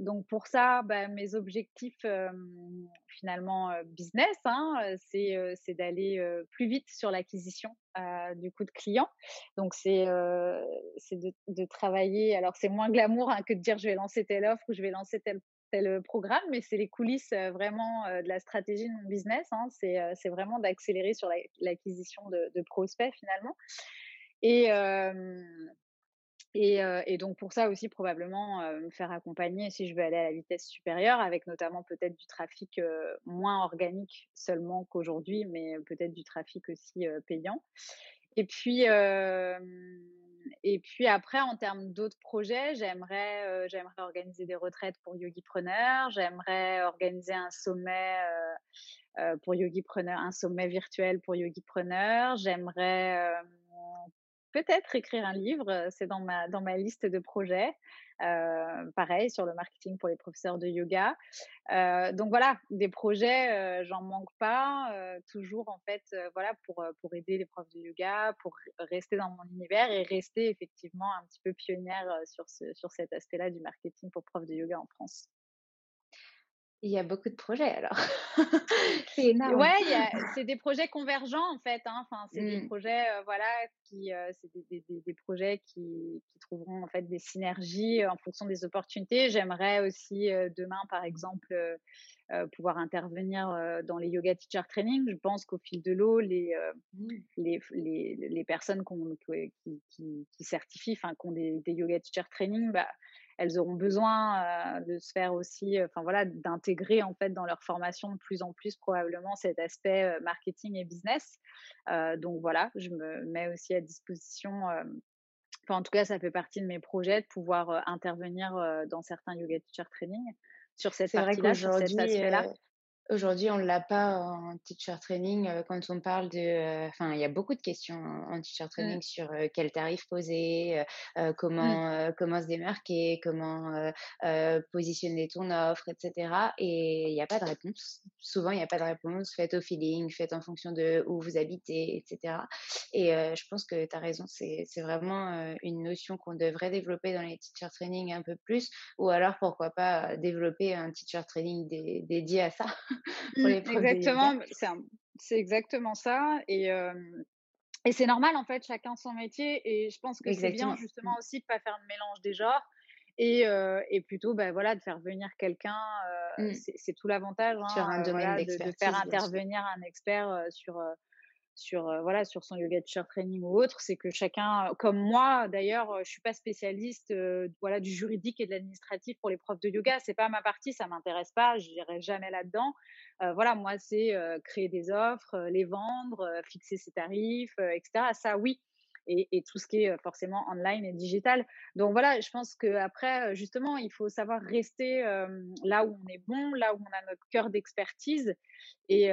donc pour ça, bah, mes objectifs finalement business, hein, c'est, d'aller plus vite sur l'acquisition du coup de clients. Donc c'est, de, travailler. Alors c'est moins glamour hein, que de dire je vais lancer telle offre ou je vais lancer tel le programme, mais c'est les coulisses vraiment de la stratégie de mon business. Hein. C'est vraiment d'accélérer sur l'acquisition de, prospects finalement. Et, et, donc pour ça aussi probablement me faire accompagner si je veux aller à la vitesse supérieure, avec notamment peut-être du trafic moins organique seulement qu'aujourd'hui, mais peut-être du trafic aussi payant. Et puis et puis après, en termes d'autres projets, j'aimerais, euh, j'aimerais organiser des retraites pour yogipreneurs. J'aimerais organiser un sommet euh, euh, pour yogipreneurs, un sommet virtuel pour yogipreneurs. J'aimerais peut-être écrire un livre. C'est dans ma dans ma liste de projets. Pareil sur le marketing pour les professeurs de yoga. Donc voilà, des projets, j'en manque pas. toujours en fait, voilà pour pour aider les profs de yoga, pour rester dans mon univers et rester effectivement un petit peu pionnière sur ce, sur cet aspect-là du marketing pour profs de yoga en France. Il y a beaucoup de projets alors. c'est énorme. Ouais, c'est des projets convergents en fait. Hein. Enfin, c'est des mmh. projets, voilà, qui, c'est des, des, des, projets qui, qui, trouveront en fait des synergies en fonction des opportunités. J'aimerais aussi demain, par exemple, pouvoir intervenir dans les yoga teacher training. Je pense qu'au fil de l'eau, les, mmh. les, les, les, personnes qui, qui, qui, certifient, enfin, qui ont des, des yoga teacher training, bah, elles auront besoin de se faire aussi, enfin voilà, d'intégrer en fait dans leur formation de plus en plus probablement cet aspect marketing et business. donc voilà, je me mets aussi à disposition. Enfin, en tout cas, ça fait partie de mes projets de pouvoir intervenir dans certains yoga teacher training sur cette partie-là, sur cet aspect-là. Aujourd'hui, on ne l'a pas en teacher training euh, quand on parle de. Euh, enfin, il y a beaucoup de questions en teacher mmh. training sur euh, quel tarif poser, mmh. comment, comment se démarquer, comment positionner ton offre, etc. Et il n'y a pas de réponse. Souvent, il n'y a pas de réponse. Faites au feeling, faites en fonction de où vous habitez, etc. Et je pense que tu as raison. C'est vraiment une notion qu'on devrait développer dans les teacher training un peu plus. Ou alors, pourquoi pas développer un teacher training dédié à ça. Mmh, exactement, c'est exactement ça. Et, et c'est normal, en fait, chacun son métier. Et je pense que c'est bien, justement, aussi de ne pas faire de mélange des genres. Et, et plutôt, bah, voilà, de faire venir quelqu'un, mmh. c'est tout l'avantage hein, de, de, faire intervenir un expert sur sur voilà sur son yoga teacher training ou autre, c'est que chacun, comme moi d'ailleurs, je suis pas spécialiste du juridique et de l'administratif pour les profs de yoga, c'est pas ma partie, ça m'intéresse pas, je n'irai jamais là-dedans. voilà, moi c'est créer des offres, les vendre, fixer ses tarifs, etc. Ça oui, et, tout ce qui est forcément online et digital. Donc voilà, je pense qu'après, justement, il faut savoir rester là où on est bon, là où on a notre cœur d'expertise. Et,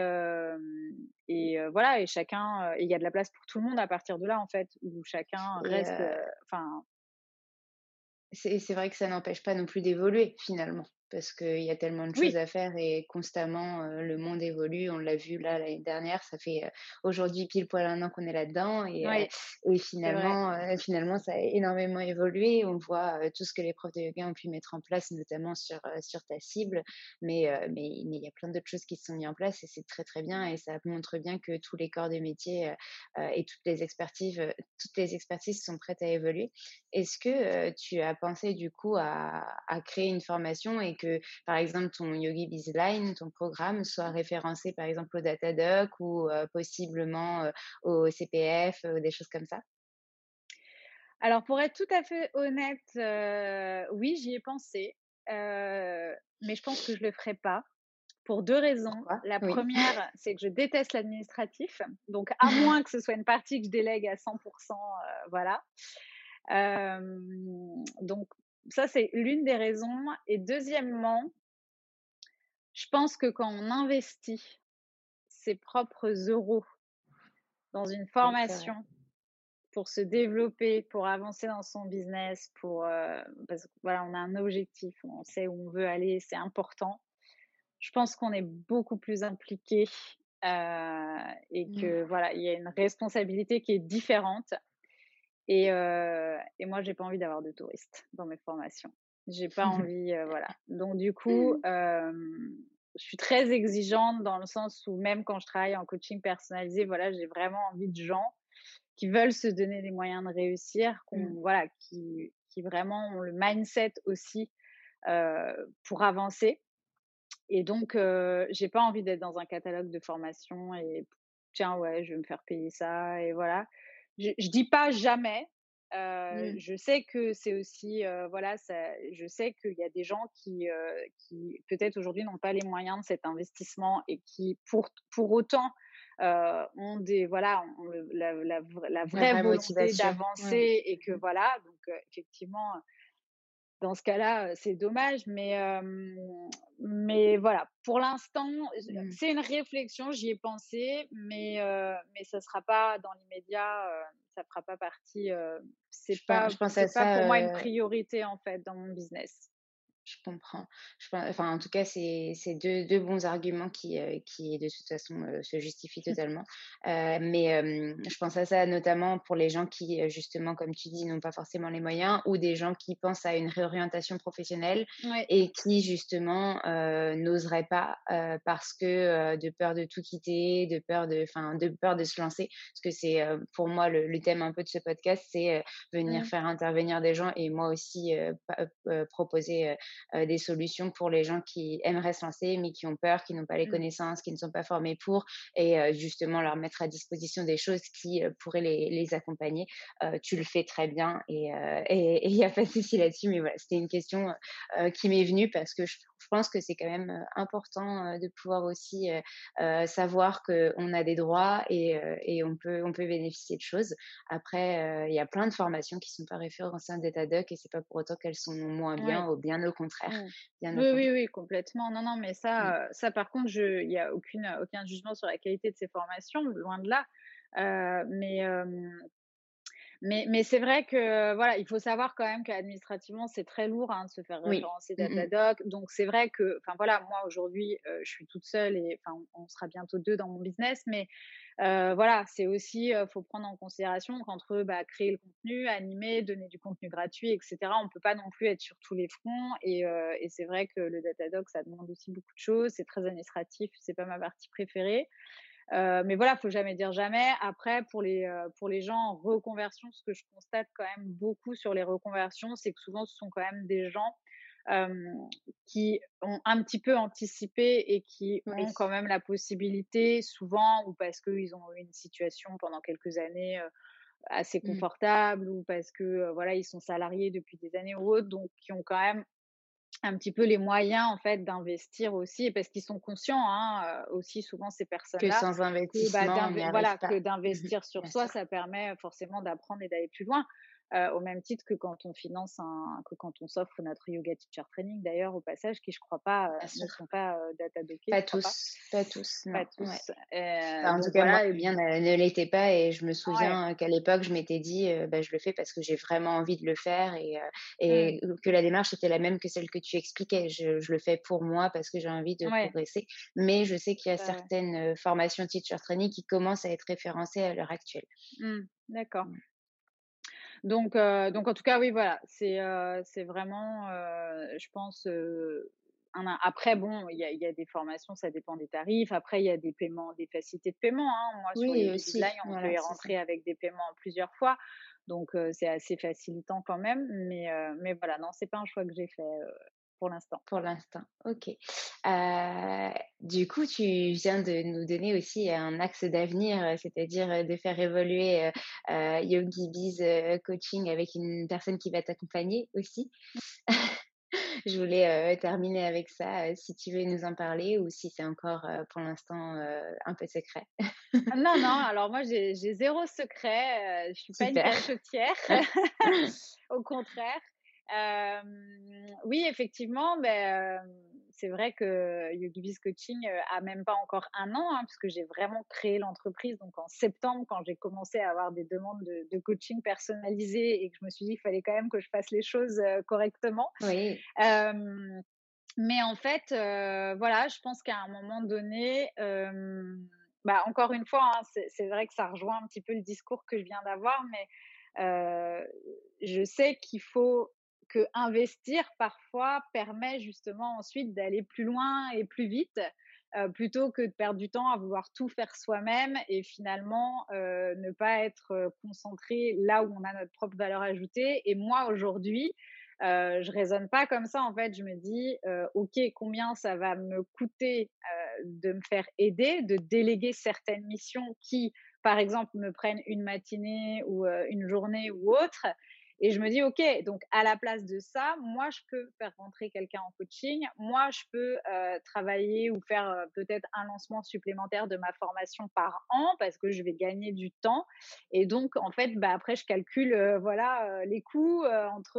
et voilà, et chacun, il y a de la place pour tout le monde à partir de là, en fait, où chacun reste. Enfin. c'est vrai que ça n'empêche pas non plus d'évoluer finalement. Parce qu'il y a tellement de choses à faire et constamment le monde évolue. On l'a vu là l'année dernière, ça fait aujourd'hui pile poil un an qu'on est là-dedans et, et finalement, finalement ça a énormément évolué. On voit tout ce que les profs de yoga ont pu mettre en place, notamment sur, sur ta cible, mais mais il y a plein d'autres choses qui se sont mises en place et c'est très très bien et ça montre bien que tous les corps de métier et toutes les expertises, toutes les expertises sont prêtes à évoluer. Est-ce que tu as pensé du coup à, à créer une formation et que, par exemple, ton Yogi Bizline, ton programme, soit référencé, par exemple, au Datadoc ou possiblement au CPF, des choses comme ça? Alors, pour être tout à fait honnête, oui, j'y ai pensé, mais je pense que je ne le ferai pas pour deux raisons. La première, c'est que je déteste l'administratif. Donc, à moins que ce soit une partie que je délègue à 100%, voilà. donc, ça, c'est l'une des raisons. Et deuxièmement, je pense que quand on investit ses propres euros dans une formation pour se développer, pour avancer dans son business, pour euh, parce que voilà, on a un objectif, on sait où on veut aller, c'est important. Je pense qu'on est beaucoup plus impliqué euh, et mmh. que voilà, il y a une responsabilité qui est différente. Et, euh, et moi, j'ai pas envie d'avoir de touristes dans mes formations. J'ai pas envie, euh, voilà. Donc du coup, mmh. je suis très exigeante dans le sens où même quand je travaille en coaching personnalisé, voilà, j'ai vraiment envie de gens qui veulent se donner les moyens de réussir, mmh. voilà, qui, qui vraiment ont le mindset aussi pour avancer. Et donc, j'ai pas envie d'être dans un catalogue de formation et tiens ouais, je vais me faire payer ça et voilà je, je dis pas jamais. Euh, mmh. Je sais que c'est aussi, euh, voilà, ça, je sais qu'il y a des gens qui, euh, qui peut-être aujourd'hui n'ont pas les moyens de cet investissement et qui, pour, pour autant, ont des, voilà, ont la, la, la, vraie, volonté d'avancer et que voilà, donc effectivement, dans ce cas-là, c'est dommage, mais, mais voilà, pour l'instant, mmh. c'est une réflexion, j'y ai pensé, mais, mais ça ne sera pas dans l'immédiat, ça ne fera pas partie, c'est pas, je pense pas ça, pour moi une priorité en fait dans mon business je comprends. Je, enfin, en tout cas, c'est deux, deux, bons arguments qui, euh, qui de toute façon, euh, se justifient mmh. totalement. Euh, mais je pense à ça notamment pour les gens qui, justement, comme tu dis, n'ont pas forcément les moyens ou des gens qui pensent à une réorientation professionnelle et qui, justement, n'oseraient pas parce que de peur de tout quitter, de peur de, enfin, de peur de se lancer. Parce que c'est, pour moi, le, thème un peu de ce podcast, c'est venir mmh. faire intervenir des gens et moi aussi proposer euh, des solutions pour les gens qui aimeraient se lancer, mais qui ont peur, qui n'ont pas les mmh. connaissances, qui ne sont pas formés pour, et euh, justement leur mettre à disposition des choses qui euh, pourraient les, les accompagner. tu le fais très bien et il n'y a pas de souci là-dessus, mais voilà, c'était une question qui m'est venue parce que je, je pense que c'est quand même important de pouvoir aussi savoir qu'on a des droits et, et, on, peut, on peut bénéficier de choses. Après, il y a plein de formations qui ne sont pas référencées en DataDoc et c'est pas pour autant qu'elles sont moins bien, ou bien au contraire. oui, oui, oui, complètement. Non, non, mais ça, mmh. ça par contre, il n'y a aucune, aucun jugement sur la qualité de ces formations, loin de là. mais mais, mais c'est vrai que voilà, il faut savoir quand même qu'administrativement, c'est très lourd hein, de se faire référencer oui. Mmh Datadoc. Donc c'est vrai que, enfin voilà, moi aujourd'hui, euh, je suis toute seule et enfin on sera bientôt deux dans mon business, mais euh, voilà, c'est aussi, euh, faut prendre en considération qu'entre bah, créer le contenu, animer, donner du contenu gratuit, etc. On peut pas non plus être sur tous les fronts. Et, euh, et c'est vrai que le Datadoc, ça demande aussi beaucoup de choses. C'est très administratif, c'est pas ma partie préférée. Euh, mais voilà, faut jamais dire jamais. Après, pour les euh, pour les gens en reconversion, ce que je constate quand même beaucoup sur les reconversions, c'est que souvent ce sont quand même des gens euh, qui ont un petit peu anticipé et qui ont quand même la possibilité, souvent, ou parce qu'ils ont eu une situation pendant quelques années assez mmh. confortable, ou parce que voilà ils sont salariés depuis des années ou autres, donc qui ont quand même un petit peu les moyens en fait d'investir aussi parce qu'ils sont conscients hein, aussi souvent ces personnes-là que sans bah, investissement voilà que mmh d'investir sur soi ça permet forcément d'apprendre et d'aller plus loin euh, au même titre que quand on finance un, que quand on s'offre notre yoga teacher training d'ailleurs au passage, qui je crois pas euh, ne sont pas data dockés. Pas tous, pas. tous, pas tous. en tout cas, moi, le bien ne l'était pas et je me souviens qu'à l'époque, je m'étais dit, bah, je le fais parce que j'ai vraiment envie de le faire et, et mmh. que la démarche était la même que celle que tu expliquais. Je, je le fais pour moi parce que j'ai envie de progresser. Mais je sais qu'il y a certaines formations teacher training qui commencent à être référencées à l'heure actuelle. Mmh, d'accord. Donc, euh, donc en tout cas, oui, voilà, c'est euh, c'est vraiment, euh, je pense, un, après, bon, il y a, y a, des formations, ça dépend des tarifs. Après, il y a des paiements, des facilités de paiement. Hein. Moi, sur les aussi, on peut y rentrer avec des paiements plusieurs fois. Donc, c'est assez facilitant quand même. Mais, mais voilà, non, c'est pas un choix que j'ai fait pour l'instant. Pour l'instant, ok. Euh, du coup, tu viens de nous donner aussi un axe d'avenir, euh, c'est-à-dire euh, de faire évoluer euh, Yogi Biz Coaching avec une personne qui va t'accompagner aussi. Je voulais terminer avec ça, si tu veux nous en parler ou si c'est encore pour l'instant un peu secret. Ah, non, non, alors moi j'ai zéro secret, je suis pas une cachotière, au contraire oui, effectivement, ben, c'est vrai que YogiBiz Coaching a même pas encore un an, hein, puisque j'ai vraiment créé l'entreprise. Donc en septembre, quand j'ai commencé à avoir des demandes de, coaching personnalisé et que je me suis dit qu'il fallait quand même que je fasse les choses correctement. Oui. mais en fait, voilà, je pense qu'à un moment donné, bah, encore une fois, hein, c'est vrai que ça rejoint un petit peu le discours que je viens d'avoir, mais je sais qu'il faut que investir parfois permet justement ensuite d'aller plus loin et plus vite. Plutôt que de perdre du temps à vouloir tout faire soi-même et finalement ne pas être concentré là où on a notre propre valeur ajoutée. Et moi aujourd'hui, euh, je raisonne pas comme ça en fait. Je me dis, ok, combien ça va me coûter de me faire aider, de déléguer certaines missions qui, par exemple, me prennent une matinée ou une journée ou autre, et je me dis, OK, donc à la place de ça, moi, je peux faire rentrer quelqu'un en coaching. Moi, je peux euh, travailler ou faire peut-être un lancement supplémentaire de ma formation par an parce que je vais gagner du temps. Et donc, en fait, bah, après, je calcule euh, voilà, les coûts entre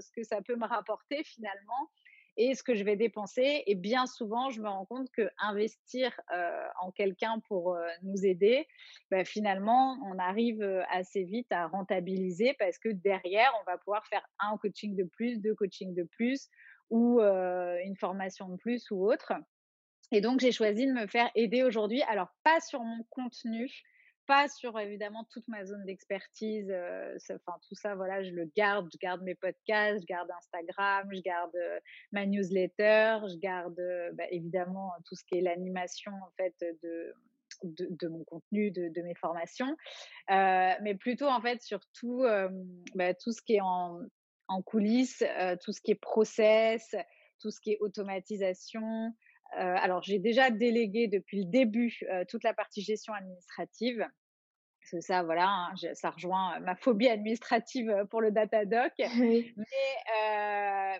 ce que ça peut me rapporter finalement et ce que je vais dépenser. Et bien souvent, je me rends compte que investir euh, en quelqu'un pour euh, nous aider, bah, finalement, on arrive euh, assez vite à rentabiliser parce que derrière, on va pouvoir faire un coaching de plus, deux coachings de plus ou une formation de plus ou autre. Et donc, j'ai choisi de me faire aider aujourd'hui. Alors, pas sur mon contenu, pas sur évidemment toute ma zone d'expertise. Euh, enfin, tout ça, voilà, je le garde. Je garde mes podcasts, je garde Instagram, je garde euh, ma newsletter, je garde euh, bah, évidemment tout ce qui est l'animation en fait de, de, mon contenu, de, mes formations, mais plutôt en fait sur tout, bah, tout ce qui est en, en coulisses, tout ce qui est process, tout ce qui est automatisation, alors, j'ai déjà délégué depuis le début euh, toute la partie gestion administrative. Parce que ça, voilà, hein, ça rejoint ma phobie administrative euh, pour le Datadoc. Mais,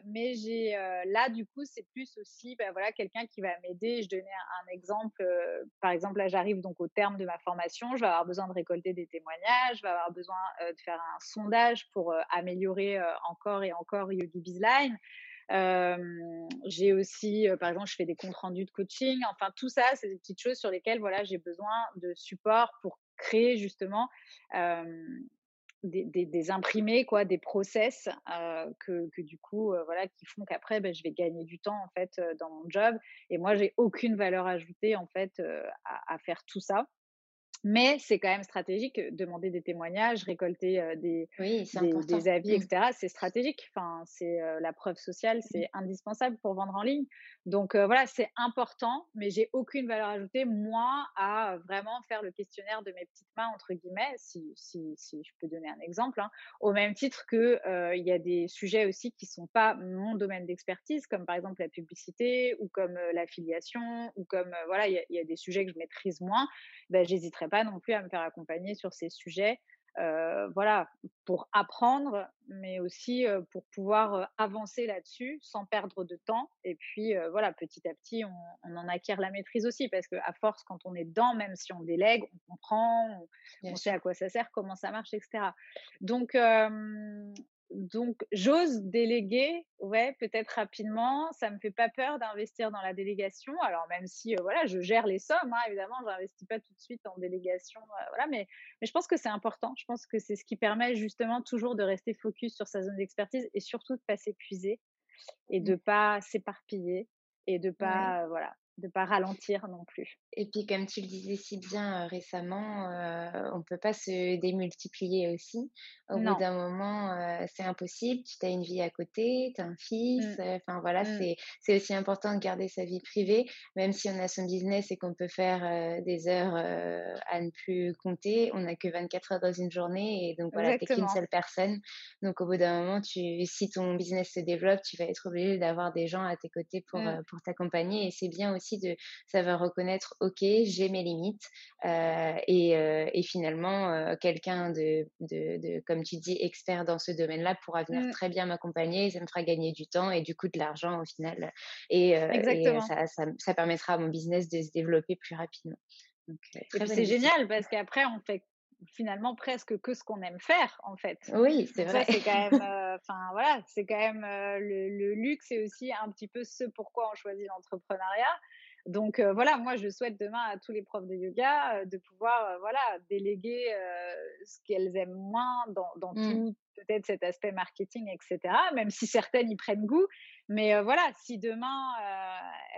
mais j'ai là, du coup, c'est plus aussi, ben, voilà, quelqu'un qui va m'aider. Je donnais un, exemple. par exemple, là, j'arrive donc au terme de ma formation. Je vais avoir besoin de récolter des témoignages. Je vais avoir besoin de faire un sondage pour améliorer encore et encore Yogi Bizline j'ai aussi, par exemple, je fais des comptes rendus de coaching. Enfin, tout ça, c'est des petites choses sur lesquelles, voilà, j'ai besoin de support pour créer justement des, imprimés, quoi, des process que, du coup, voilà, qui font qu'après, ben, je vais gagner du temps en fait dans mon job. Et moi, j'ai aucune valeur ajoutée en fait à faire tout ça. Mais c'est quand même stratégique, demander des témoignages, récolter des, des, avis, etc. Mmh. C'est stratégique. Enfin, c'est la preuve sociale, mmh. c'est indispensable pour vendre en ligne. Donc voilà, c'est important, mais j'ai aucune valeur ajoutée, moi, à vraiment faire le questionnaire de mes petites mains, entre guillemets, si, si, si je peux donner un exemple, hein, au même titre que il y a des sujets aussi qui sont pas mon domaine d'expertise, comme par exemple la publicité ou comme l'affiliation ou comme, voilà, il y, a des sujets que je maîtrise moins, ben, j'hésiterai pas non plus à me faire accompagner sur ces sujets. voilà, pour apprendre, mais aussi pour pouvoir avancer là-dessus sans perdre de temps. Et puis, voilà, petit à petit, on, en acquiert la maîtrise aussi, parce qu'à force, quand on est dedans, même si on délègue, on comprend, on, sait à quoi ça sert, comment ça marche, etc. Donc, donc, j'ose déléguer, ouais, peut-être rapidement. Ça me fait pas peur d'investir dans la délégation. Alors, même si, voilà, je gère les sommes, hein, évidemment, je n'investis pas tout de suite en délégation, voilà, mais, mais je pense que c'est important. Je pense que c'est ce qui permet justement toujours de rester focus sur sa zone d'expertise et surtout de pas s'épuiser et de mmh. pas s'éparpiller et de pas, voilà, de pas ralentir non plus. Et puis, comme tu le disais si bien récemment, on ne peut pas se démultiplier aussi. Au bout d'un moment, c'est impossible. Tu as une vie à côté, tu as un fils. Mmh. Enfin, voilà, mmh. c'est aussi important de garder sa vie privée, même si on a son business et qu'on peut faire des heures à ne plus compter. On n'a que 24 heures dans une journée et donc voilà, tu n'es qu'une seule personne. Donc, au bout d'un moment, tu, si ton business se développe, tu vas être obligé d'avoir des gens à tes côtés pour, mmh. pour t'accompagner. Et c'est bien aussi de savoir reconnaître ok, j'ai mes limites. Euh, et, euh, et, finalement, euh, quelqu'un de, de, de, comme tu dis, expert dans ce domaine-là pourra venir mmh. très bien m'accompagner. Ça me fera gagner du temps et du coup de l'argent au final. Et, et ça, ça, ça, permettra à mon business de se développer plus rapidement. C'est génial parce qu'après, on fait finalement presque que ce qu'on aime faire en fait. Oui, c'est vrai. c'est quand même, enfin voilà, c'est quand même le, le, luxe et aussi un petit peu ce pourquoi on choisit l'entrepreneuriat. Donc voilà, moi je souhaite demain à tous les profs de yoga de pouvoir voilà déléguer ce qu'elles aiment moins dans, dans mmh. tout peut-être cet aspect marketing, etc. Même si certaines y prennent goût, mais voilà, si demain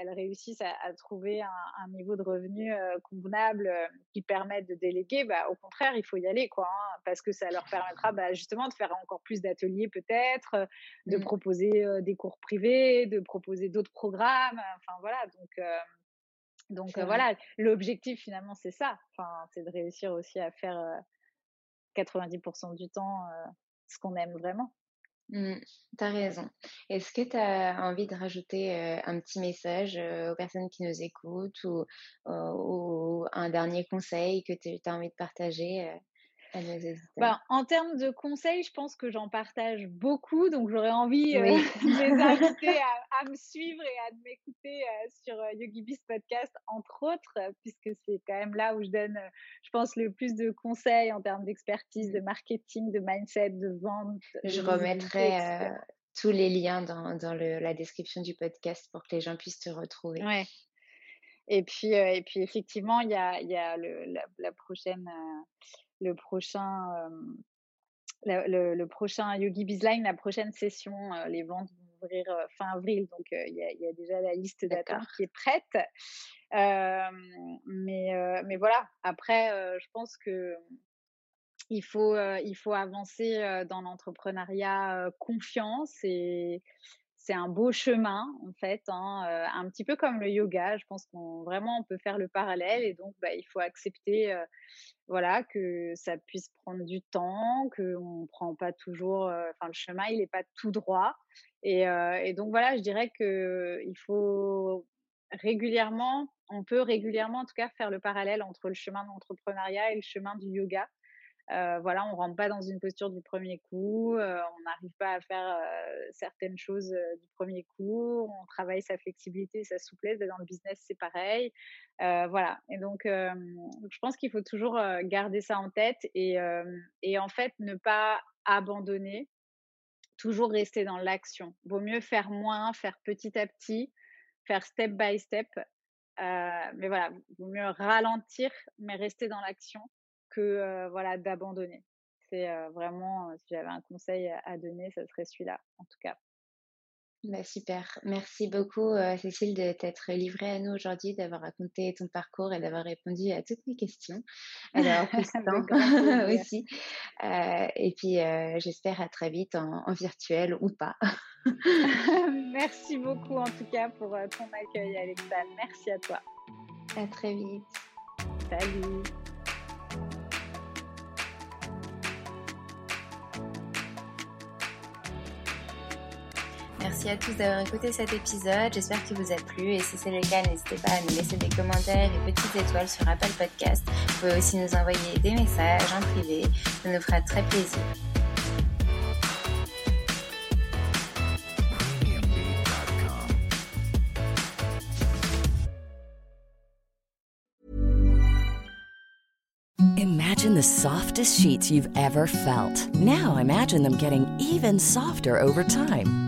elles réussissent à, trouver un, niveau de revenu convenable qui permette de déléguer, bah, au contraire il faut y aller quoi, hein, parce que ça leur permettra bah, justement de faire encore plus d'ateliers peut-être, de mmh. proposer des cours privés, de proposer d'autres programmes, enfin voilà donc donc voilà, l'objectif finalement c'est ça, enfin, c'est de réussir aussi à faire 90% du temps ce qu'on aime vraiment. Mmh, tu raison. Est-ce que tu as envie de rajouter un petit message aux personnes qui nous écoutent ou, ou un dernier conseil que tu as envie de partager bah, en termes de conseils, je pense que j'en partage beaucoup, donc j'aurais envie euh, de les inviter à, me suivre et à m'écouter euh, sur euh, YogiBiz Podcast, entre autres, puisque c'est quand même là où je donne, je pense, le plus de conseils en termes d'expertise, de marketing, de mindset, de vente. Je remettrai tous les liens dans, dans le, la description du podcast pour que les gens puissent te retrouver. Ouais. Et puis, et puis effectivement, il y a, y a le, la, la, prochaine le prochain, le, le, prochain Yogi Bizline, la prochaine session, les ventes vont ouvrir fin avril. Donc, il y, y, a déjà la liste d'attente qui est prête. mais, mais voilà, après, je pense que il faut, il faut avancer dans l'entrepreneuriat confiance et c'est un beau chemin en fait, hein, un petit peu comme le yoga. Je pense qu'on vraiment on peut faire le parallèle et donc bah, il faut accepter voilà que ça puisse prendre du temps, qu'on ne prend pas toujours, enfin le chemin il n'est pas tout droit et, et, donc voilà je dirais que il faut régulièrement, on peut régulièrement en tout cas faire le parallèle entre le chemin de l'entrepreneuriat et le chemin du yoga euh, voilà, on rentre pas dans une posture du premier coup, euh, on n'arrive pas à faire euh, certaines choses du premier coup, on travaille sa flexibilité, sa souplesse. Dans le business, c'est pareil. voilà. Et donc, je pense qu'il faut toujours garder ça en tête et, et en fait ne pas abandonner, toujours rester dans l'action. Vaut mieux faire moins, faire petit à petit, faire step by step. mais voilà, vaut mieux ralentir, mais rester dans l'action que voilà d'abandonner. C'est vraiment, si j'avais un conseil à, donner, ça serait celui-là, en tout cas. Bah, super. Merci beaucoup, Cécile, de t'être livrée à nous aujourd'hui, d'avoir raconté ton parcours et d'avoir répondu à toutes mes questions. Alors, aussi. et puis, j'espère à très vite en, en virtuel ou pas. Merci beaucoup, en tout cas, pour ton accueil, Alexa. Merci à toi. À très vite. Salut. Merci à tous d'avoir écouté cet épisode. J'espère qu'il vous a plu et si c'est le cas, n'hésitez pas à nous laisser des commentaires et petites étoiles sur Apple Podcast. Vous pouvez aussi nous envoyer des messages en privé. Ça nous fera très plaisir. Imagine the softest sheets you've ever felt. Now imagine them getting even softer over time.